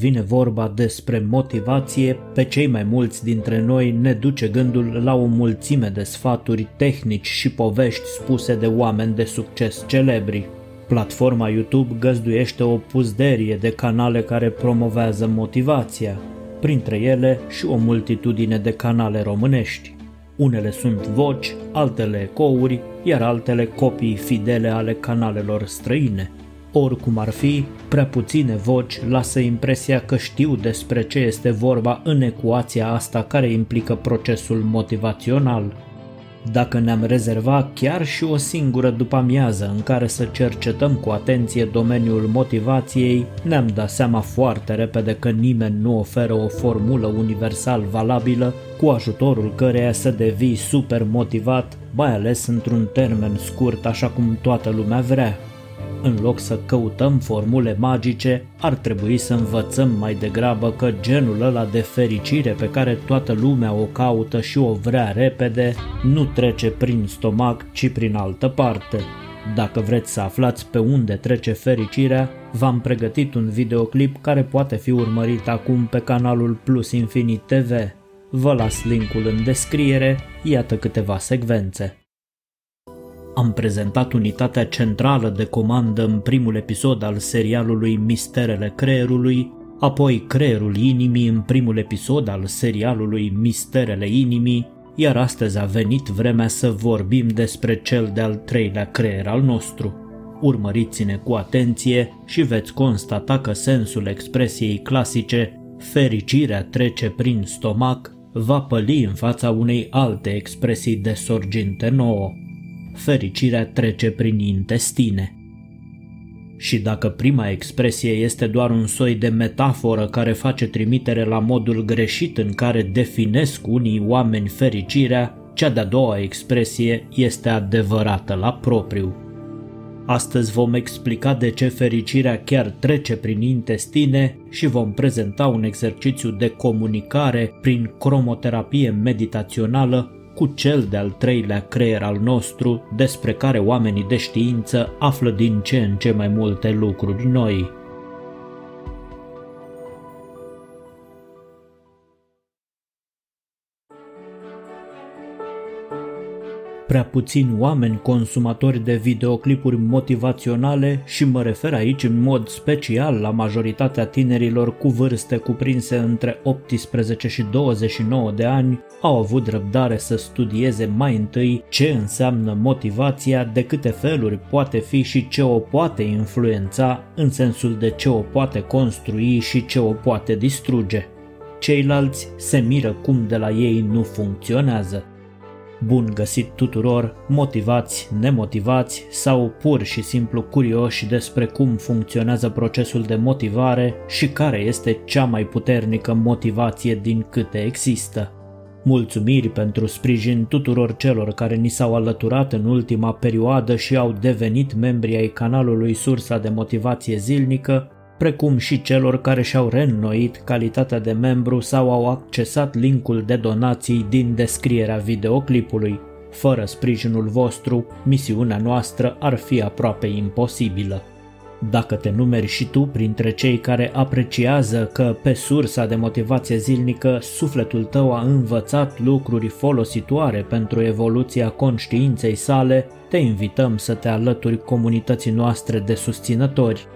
Când vine vorba despre motivație, pe cei mai mulți dintre noi ne duce gândul la o mulțime de sfaturi, tehnici și povești spuse de oameni de succes celebri. Platforma YouTube găzduiește o puzderie de canale care promovează motivația, printre ele și o multitudine de canale românești. Unele sunt voci, altele ecouri, iar altele copii fidele ale canalelor străine. Oricum ar fi, prea puține voci lasă impresia că știu despre ce este vorba în ecuația asta care implică procesul motivațional. Dacă ne-am rezervat chiar și o singură după-amiază în care să cercetăm cu atenție domeniul motivației, ne-am dat seama foarte repede că nimeni nu oferă o formulă universal valabilă cu ajutorul căreia să devii super motivat, mai ales într-un termen scurt așa cum toată lumea vrea. În loc să căutăm formule magice, ar trebui să învățăm mai degrabă că genul ăla de fericire pe care toată lumea o caută și o vrea repede, nu trece prin stomac, ci prin altă parte. Dacă vreți să aflați pe unde trece fericirea, v-am pregătit un videoclip care poate fi urmărit acum pe canalul Plus Infinit TV. Vă las linkul în descriere, iată câteva secvențe. Am prezentat unitatea centrală de comandă în primul episod al serialului Misterele Creierului, apoi Creierul Inimii în primul episod al serialului Misterele Inimii, iar astăzi a venit vremea să vorbim despre cel de-al treilea creier al nostru. Urmăriți-ne cu atenție și veți constata că sensul expresiei clasice fericirea trece prin stomac va păli în fața unei alte expresii de sorginte nouă fericirea trece prin intestine. Și dacă prima expresie este doar un soi de metaforă care face trimitere la modul greșit în care definesc unii oameni fericirea, cea de-a doua expresie este adevărată la propriu. Astăzi vom explica de ce fericirea chiar trece prin intestine și vom prezenta un exercițiu de comunicare prin cromoterapie meditațională cu cel de-al treilea creier al nostru, despre care oamenii de știință află din ce în ce mai multe lucruri noi. Prea puțini oameni consumatori de videoclipuri motivaționale și mă refer aici în mod special la majoritatea tinerilor cu vârste cuprinse între 18 și 29 de ani au avut răbdare să studieze mai întâi ce înseamnă motivația, de câte feluri poate fi și ce o poate influența, în sensul de ce o poate construi și ce o poate distruge. Ceilalți se miră cum de la ei nu funcționează. Bun găsit tuturor, motivați, nemotivați sau pur și simplu curioși despre cum funcționează procesul de motivare și care este cea mai puternică motivație din câte există. Mulțumiri pentru sprijin tuturor celor care ni s-au alăturat în ultima perioadă și au devenit membri ai canalului Sursa de Motivație Zilnică precum și celor care și-au reînnoit calitatea de membru sau au accesat linkul de donații din descrierea videoclipului. Fără sprijinul vostru, misiunea noastră ar fi aproape imposibilă. Dacă te numeri și tu printre cei care apreciază că pe sursa de motivație zilnică sufletul tău a învățat lucruri folositoare pentru evoluția conștiinței sale, te invităm să te alături comunității noastre de susținători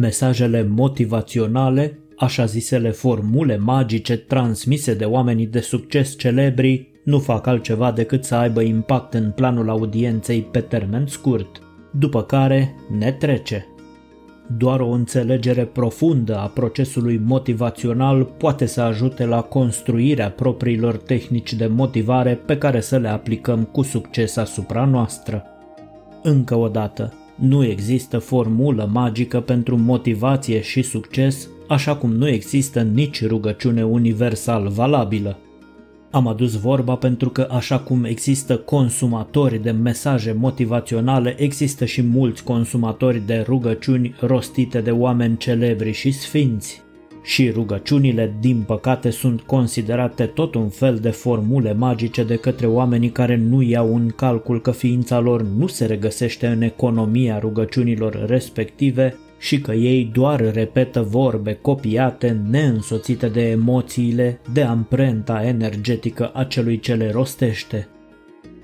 mesajele motivaționale, așa zisele formule magice transmise de oamenii de succes celebri, nu fac altceva decât să aibă impact în planul audienței pe termen scurt, după care ne trece. Doar o înțelegere profundă a procesului motivațional poate să ajute la construirea propriilor tehnici de motivare pe care să le aplicăm cu succes asupra noastră. Încă o dată, nu există formulă magică pentru motivație și succes, așa cum nu există nici rugăciune universal valabilă. Am adus vorba pentru că așa cum există consumatori de mesaje motivaționale, există și mulți consumatori de rugăciuni rostite de oameni celebri și sfinți. Și rugăciunile, din păcate, sunt considerate tot un fel de formule magice de către oamenii care nu iau în calcul că ființa lor nu se regăsește în economia rugăciunilor respective și că ei doar repetă vorbe copiate, neînsoțite de emoțiile, de amprenta energetică a celui ce le rostește.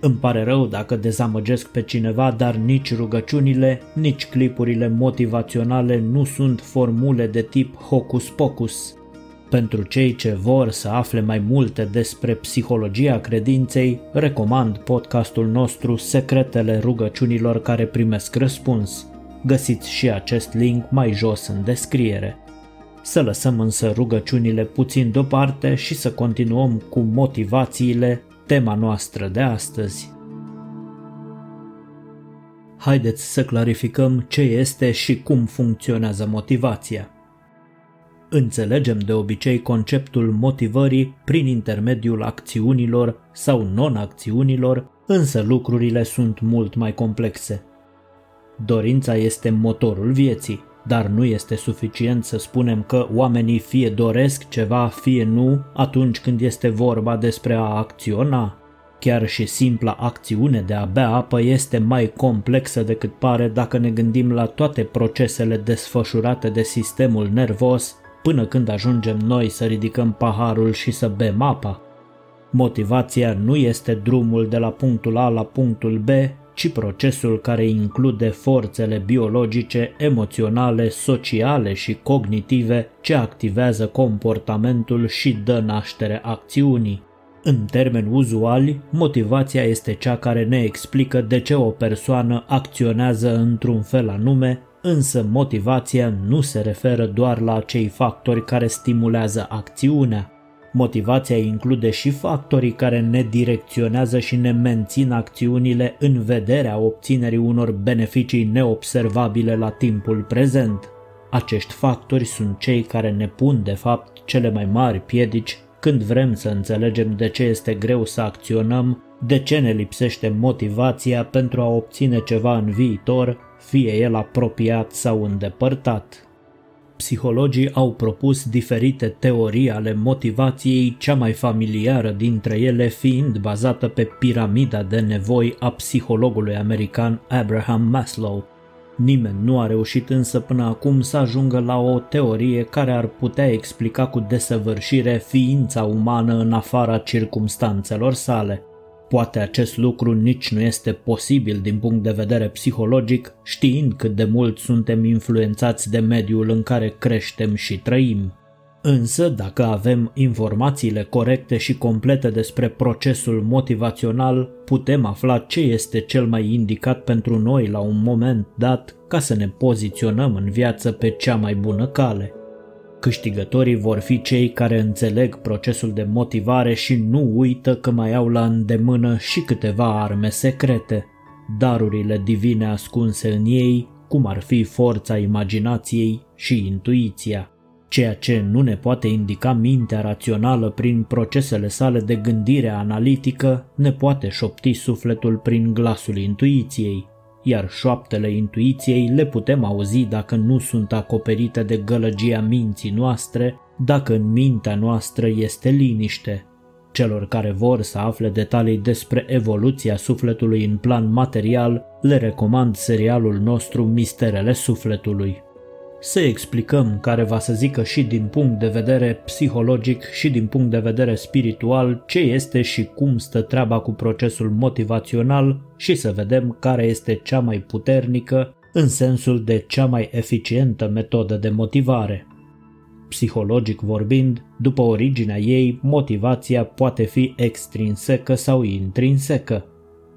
Îmi pare rău dacă dezamăgesc pe cineva, dar nici rugăciunile, nici clipurile motivaționale nu sunt formule de tip hocus-pocus. Pentru cei ce vor să afle mai multe despre psihologia credinței, recomand podcastul nostru Secretele rugăciunilor care primesc răspuns. Găsiți și acest link mai jos în descriere. Să lăsăm însă rugăciunile puțin deoparte și să continuăm cu motivațiile, tema noastră de astăzi. Haideți să clarificăm ce este și cum funcționează motivația. Înțelegem de obicei conceptul motivării prin intermediul acțiunilor sau non-acțiunilor, însă lucrurile sunt mult mai complexe. Dorința este motorul vieții, dar nu este suficient să spunem că oamenii fie doresc ceva, fie nu, atunci când este vorba despre a acționa. Chiar și simpla acțiune de a bea apă este mai complexă decât pare dacă ne gândim la toate procesele desfășurate de sistemul nervos până când ajungem noi să ridicăm paharul și să bem apa. Motivația nu este drumul de la punctul A la punctul B, ci procesul care include forțele biologice, emoționale, sociale și cognitive ce activează comportamentul și dă naștere acțiunii. În termeni uzuali, motivația este cea care ne explică de ce o persoană acționează într-un fel anume, însă motivația nu se referă doar la acei factori care stimulează acțiunea. Motivația include și factorii care ne direcționează și ne mențin acțiunile în vederea obținerii unor beneficii neobservabile la timpul prezent. Acești factori sunt cei care ne pun de fapt cele mai mari piedici când vrem să înțelegem de ce este greu să acționăm, de ce ne lipsește motivația pentru a obține ceva în viitor, fie el apropiat sau îndepărtat. Psihologii au propus diferite teorii ale motivației, cea mai familiară dintre ele fiind bazată pe piramida de nevoi a psihologului american Abraham Maslow. Nimeni nu a reușit însă până acum să ajungă la o teorie care ar putea explica cu desăvârșire ființa umană în afara circumstanțelor sale – Poate acest lucru nici nu este posibil din punct de vedere psihologic, știind cât de mult suntem influențați de mediul în care creștem și trăim. Însă, dacă avem informațiile corecte și complete despre procesul motivațional, putem afla ce este cel mai indicat pentru noi la un moment dat ca să ne poziționăm în viață pe cea mai bună cale. Câștigătorii vor fi cei care înțeleg procesul de motivare și nu uită că mai au la îndemână și câteva arme secrete, darurile divine ascunse în ei, cum ar fi forța imaginației și intuiția. Ceea ce nu ne poate indica mintea rațională prin procesele sale de gândire analitică, ne poate șopti sufletul prin glasul intuiției iar șoaptele intuiției le putem auzi dacă nu sunt acoperite de gălăgia minții noastre, dacă în mintea noastră este liniște. Celor care vor să afle detalii despre evoluția sufletului în plan material, le recomand serialul nostru Misterele Sufletului să explicăm care va să zică și din punct de vedere psihologic și din punct de vedere spiritual ce este și cum stă treaba cu procesul motivațional și să vedem care este cea mai puternică în sensul de cea mai eficientă metodă de motivare. Psihologic vorbind, după originea ei, motivația poate fi extrinsecă sau intrinsecă.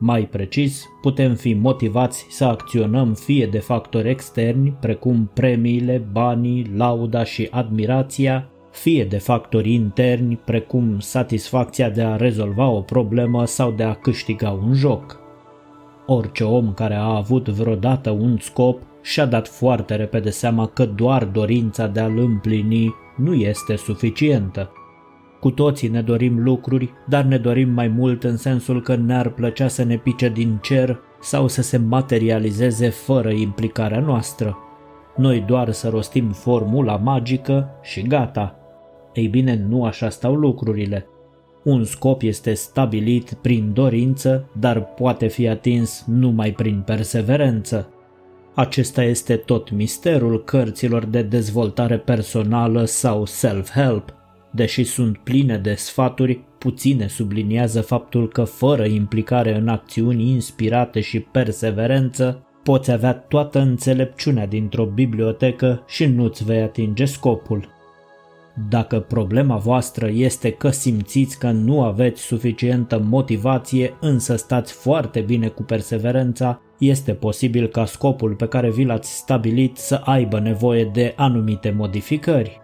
Mai precis, putem fi motivați să acționăm fie de factori externi, precum premiile, banii, lauda și admirația, fie de factori interni, precum satisfacția de a rezolva o problemă sau de a câștiga un joc. Orice om care a avut vreodată un scop și-a dat foarte repede seama că doar dorința de a-l împlini nu este suficientă. Cu toții ne dorim lucruri, dar ne dorim mai mult în sensul că ne-ar plăcea să ne pice din cer sau să se materializeze fără implicarea noastră. Noi doar să rostim formula magică și gata. Ei bine, nu așa stau lucrurile. Un scop este stabilit prin dorință, dar poate fi atins numai prin perseverență. Acesta este tot misterul cărților de dezvoltare personală sau self-help. Deși sunt pline de sfaturi, puține subliniază faptul că fără implicare în acțiuni inspirate și perseverență, poți avea toată înțelepciunea dintr-o bibliotecă și nu-ți vei atinge scopul. Dacă problema voastră este că simțiți că nu aveți suficientă motivație, însă stați foarte bine cu perseverența, este posibil ca scopul pe care vi l-ați stabilit să aibă nevoie de anumite modificări.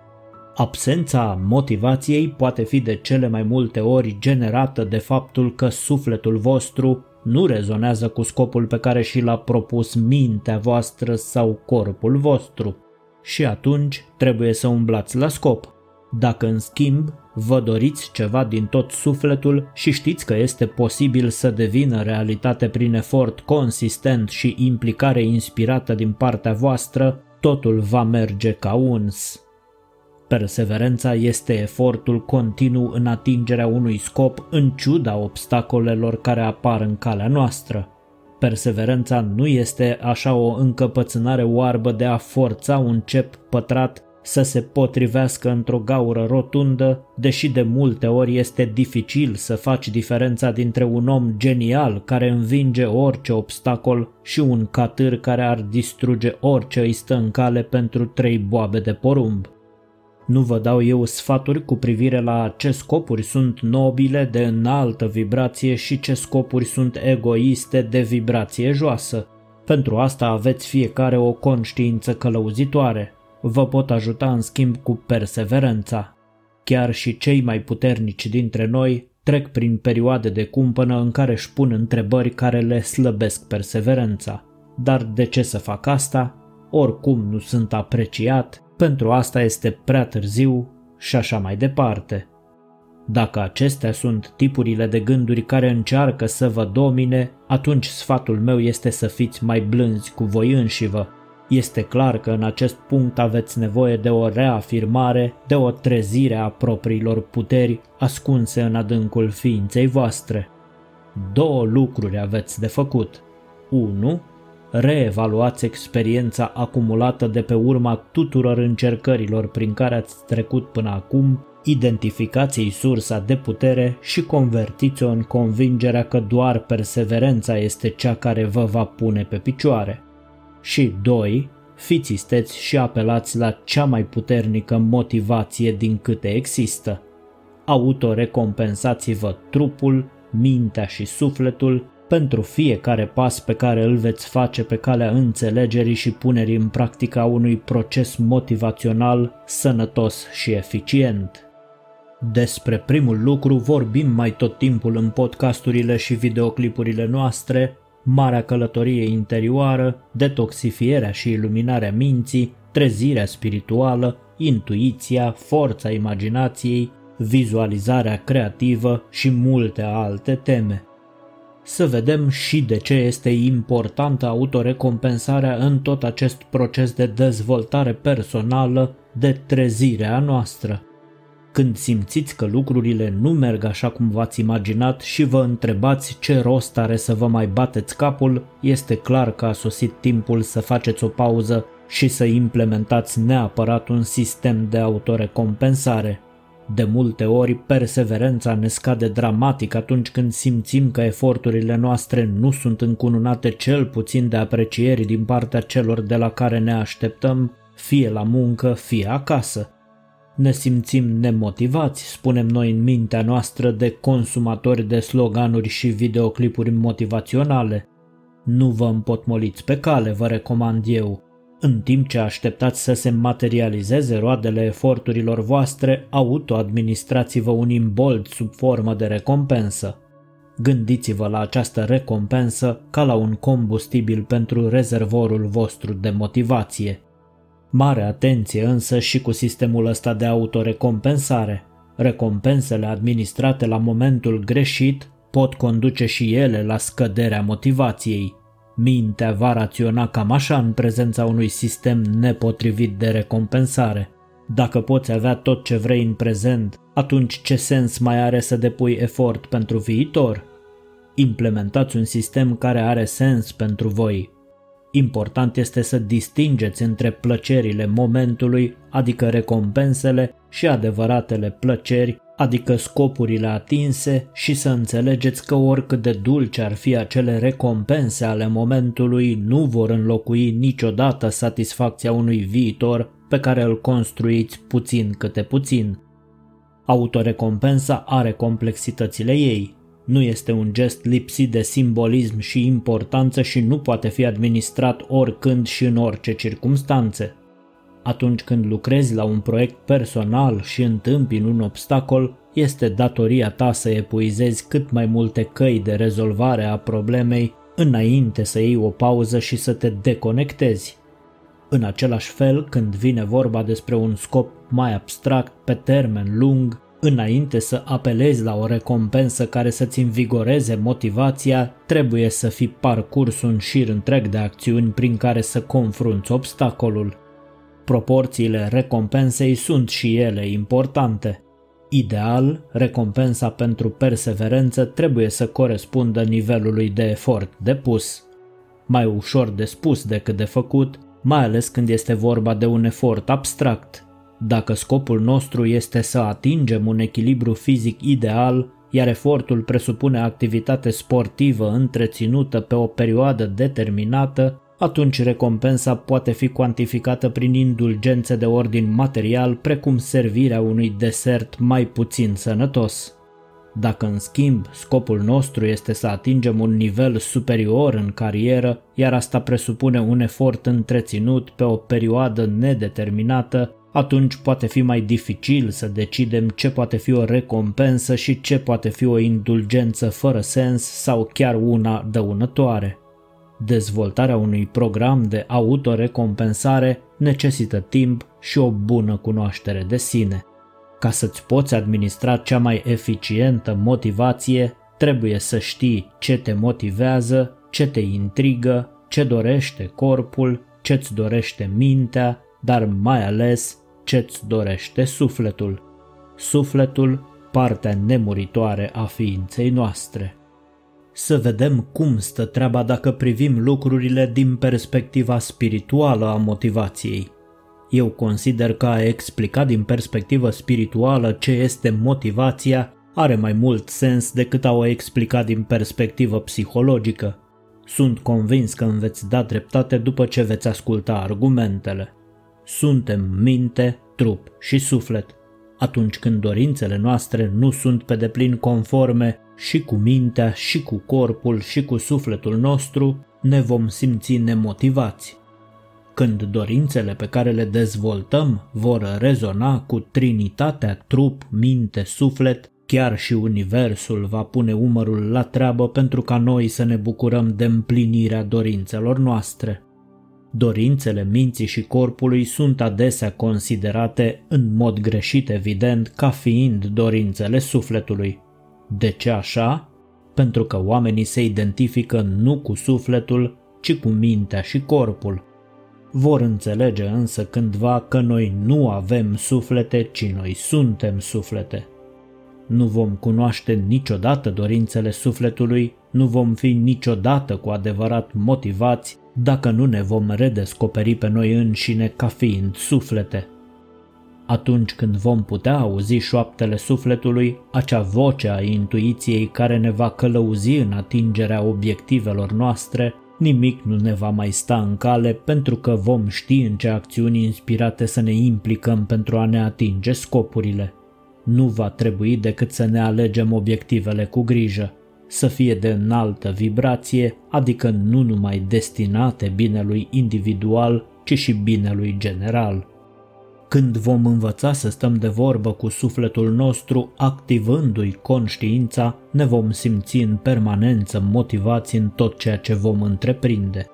Absența motivației poate fi de cele mai multe ori generată de faptul că sufletul vostru nu rezonează cu scopul pe care și l-a propus mintea voastră sau corpul vostru. Și atunci trebuie să umblați la scop. Dacă în schimb vă doriți ceva din tot sufletul și știți că este posibil să devină realitate prin efort consistent și implicare inspirată din partea voastră, totul va merge ca uns. Perseverența este efortul continuu în atingerea unui scop în ciuda obstacolelor care apar în calea noastră. Perseverența nu este așa o încăpățânare oarbă de a forța un cep pătrat să se potrivească într-o gaură rotundă, deși de multe ori este dificil să faci diferența dintre un om genial care învinge orice obstacol și un catâr care ar distruge orice îi stă în cale pentru trei boabe de porumb. Nu vă dau eu sfaturi cu privire la ce scopuri sunt nobile de înaltă vibrație și ce scopuri sunt egoiste de vibrație joasă. Pentru asta aveți fiecare o conștiință călăuzitoare. Vă pot ajuta în schimb cu perseverența. Chiar și cei mai puternici dintre noi trec prin perioade de cumpănă în care își pun întrebări care le slăbesc perseverența. Dar de ce să fac asta? Oricum nu sunt apreciat, pentru asta este prea târziu și așa mai departe. Dacă acestea sunt tipurile de gânduri care încearcă să vă domine, atunci sfatul meu este să fiți mai blânzi cu voi înșivă. Este clar că în acest punct aveți nevoie de o reafirmare, de o trezire a propriilor puteri ascunse în adâncul ființei voastre. Două lucruri aveți de făcut. 1 reevaluați experiența acumulată de pe urma tuturor încercărilor prin care ați trecut până acum, identificați-i sursa de putere și convertiți-o în convingerea că doar perseverența este cea care vă va pune pe picioare. Și 2. Fiți isteți și apelați la cea mai puternică motivație din câte există. Autorecompensați-vă trupul, mintea și sufletul pentru fiecare pas pe care îl veți face pe calea înțelegerii și punerii în practică a unui proces motivațional sănătos și eficient. Despre primul lucru vorbim mai tot timpul în podcasturile și videoclipurile noastre, marea călătorie interioară, detoxifierea și iluminarea minții, trezirea spirituală, intuiția, forța imaginației, vizualizarea creativă și multe alte teme să vedem și de ce este importantă autorecompensarea în tot acest proces de dezvoltare personală, de trezire a noastră. Când simțiți că lucrurile nu merg așa cum v-ați imaginat și vă întrebați ce rost are să vă mai bateți capul, este clar că a sosit timpul să faceți o pauză și să implementați neapărat un sistem de autorecompensare. De multe ori, perseverența ne scade dramatic atunci când simțim că eforturile noastre nu sunt încununate cel puțin de aprecieri din partea celor de la care ne așteptăm, fie la muncă, fie acasă. Ne simțim nemotivați, spunem noi în mintea noastră, de consumatori de sloganuri și videoclipuri motivaționale. Nu vă împotmoliți pe cale, vă recomand eu. În timp ce așteptați să se materializeze roadele eforturilor voastre, autoadministrați-vă un imbold sub formă de recompensă. Gândiți-vă la această recompensă ca la un combustibil pentru rezervorul vostru de motivație. Mare atenție însă și cu sistemul ăsta de autorecompensare. Recompensele administrate la momentul greșit pot conduce și ele la scăderea motivației. Mintea va raționa cam așa în prezența unui sistem nepotrivit de recompensare. Dacă poți avea tot ce vrei în prezent, atunci ce sens mai are să depui efort pentru viitor? Implementați un sistem care are sens pentru voi. Important este să distingeți între plăcerile momentului, adică recompensele, și adevăratele plăceri, adică scopurile atinse, și să înțelegeți că oricât de dulce ar fi acele recompense ale momentului, nu vor înlocui niciodată satisfacția unui viitor pe care îl construiți puțin câte puțin. Autorecompensa are complexitățile ei. Nu este un gest lipsit de simbolism și importanță și nu poate fi administrat oricând și în orice circunstanțe. Atunci când lucrezi la un proiect personal și întâmpini un obstacol, este datoria ta să epuizezi cât mai multe căi de rezolvare a problemei înainte să iei o pauză și să te deconectezi. În același fel, când vine vorba despre un scop mai abstract pe termen lung, înainte să apelezi la o recompensă care să-ți învigoreze motivația, trebuie să fi parcurs un șir întreg de acțiuni prin care să confrunți obstacolul. Proporțiile recompensei sunt și ele importante. Ideal, recompensa pentru perseverență trebuie să corespundă nivelului de efort depus. Mai ușor de spus decât de făcut, mai ales când este vorba de un efort abstract. Dacă scopul nostru este să atingem un echilibru fizic ideal, iar efortul presupune activitate sportivă întreținută pe o perioadă determinată, atunci recompensa poate fi cuantificată prin indulgențe de ordin material, precum servirea unui desert mai puțin sănătos. Dacă în schimb scopul nostru este să atingem un nivel superior în carieră, iar asta presupune un efort întreținut pe o perioadă nedeterminată, atunci poate fi mai dificil să decidem ce poate fi o recompensă și ce poate fi o indulgență fără sens sau chiar una dăunătoare. Dezvoltarea unui program de autorecompensare necesită timp și o bună cunoaștere de sine. Ca să-ți poți administra cea mai eficientă motivație, trebuie să știi ce te motivează, ce te intrigă, ce dorește corpul, ce-ți dorește mintea, dar mai ales ce-ți dorește sufletul. Sufletul, partea nemuritoare a ființei noastre. Să vedem cum stă treaba dacă privim lucrurile din perspectiva spirituală a motivației. Eu consider că a explica din perspectivă spirituală ce este motivația are mai mult sens decât a o explica din perspectivă psihologică. Sunt convins că îmi veți da dreptate după ce veți asculta argumentele. Suntem minte, trup și suflet. Atunci când dorințele noastre nu sunt pe deplin conforme și cu mintea, și cu corpul, și cu sufletul nostru, ne vom simți nemotivați. Când dorințele pe care le dezvoltăm vor rezona cu trinitatea trup, minte, suflet, chiar și universul va pune umărul la treabă pentru ca noi să ne bucurăm de împlinirea dorințelor noastre. Dorințele minții și corpului sunt adesea considerate, în mod greșit evident, ca fiind dorințele sufletului. De ce așa? Pentru că oamenii se identifică nu cu sufletul, ci cu mintea și corpul. Vor înțelege însă cândva că noi nu avem suflete, ci noi suntem suflete. Nu vom cunoaște niciodată dorințele sufletului, nu vom fi niciodată cu adevărat motivați dacă nu ne vom redescoperi pe noi înșine ca fiind suflete. Atunci când vom putea auzi șoaptele sufletului, acea voce a intuiției care ne va călăuzi în atingerea obiectivelor noastre, nimic nu ne va mai sta în cale pentru că vom ști în ce acțiuni inspirate să ne implicăm pentru a ne atinge scopurile. Nu va trebui decât să ne alegem obiectivele cu grijă, să fie de înaltă vibrație, adică nu numai destinate binelui individual, ci și binelui general. Când vom învăța să stăm de vorbă cu sufletul nostru, activându-i conștiința, ne vom simți în permanență motivați în tot ceea ce vom întreprinde.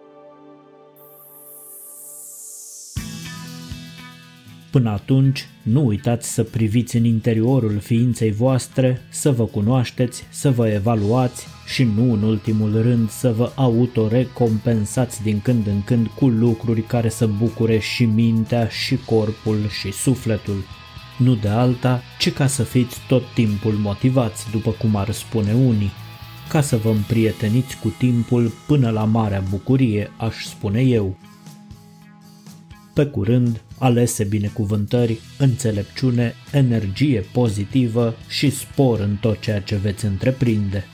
Până atunci, nu uitați să priviți în interiorul ființei voastre, să vă cunoașteți, să vă evaluați și nu în ultimul rând să vă autorecompensați din când în când cu lucruri care să bucure și mintea și corpul și sufletul. Nu de alta, ci ca să fiți tot timpul motivați, după cum ar spune unii, ca să vă împrieteniți cu timpul până la marea bucurie, aș spune eu. Pe curând, alese binecuvântări, înțelepciune, energie pozitivă și spor în tot ceea ce veți întreprinde.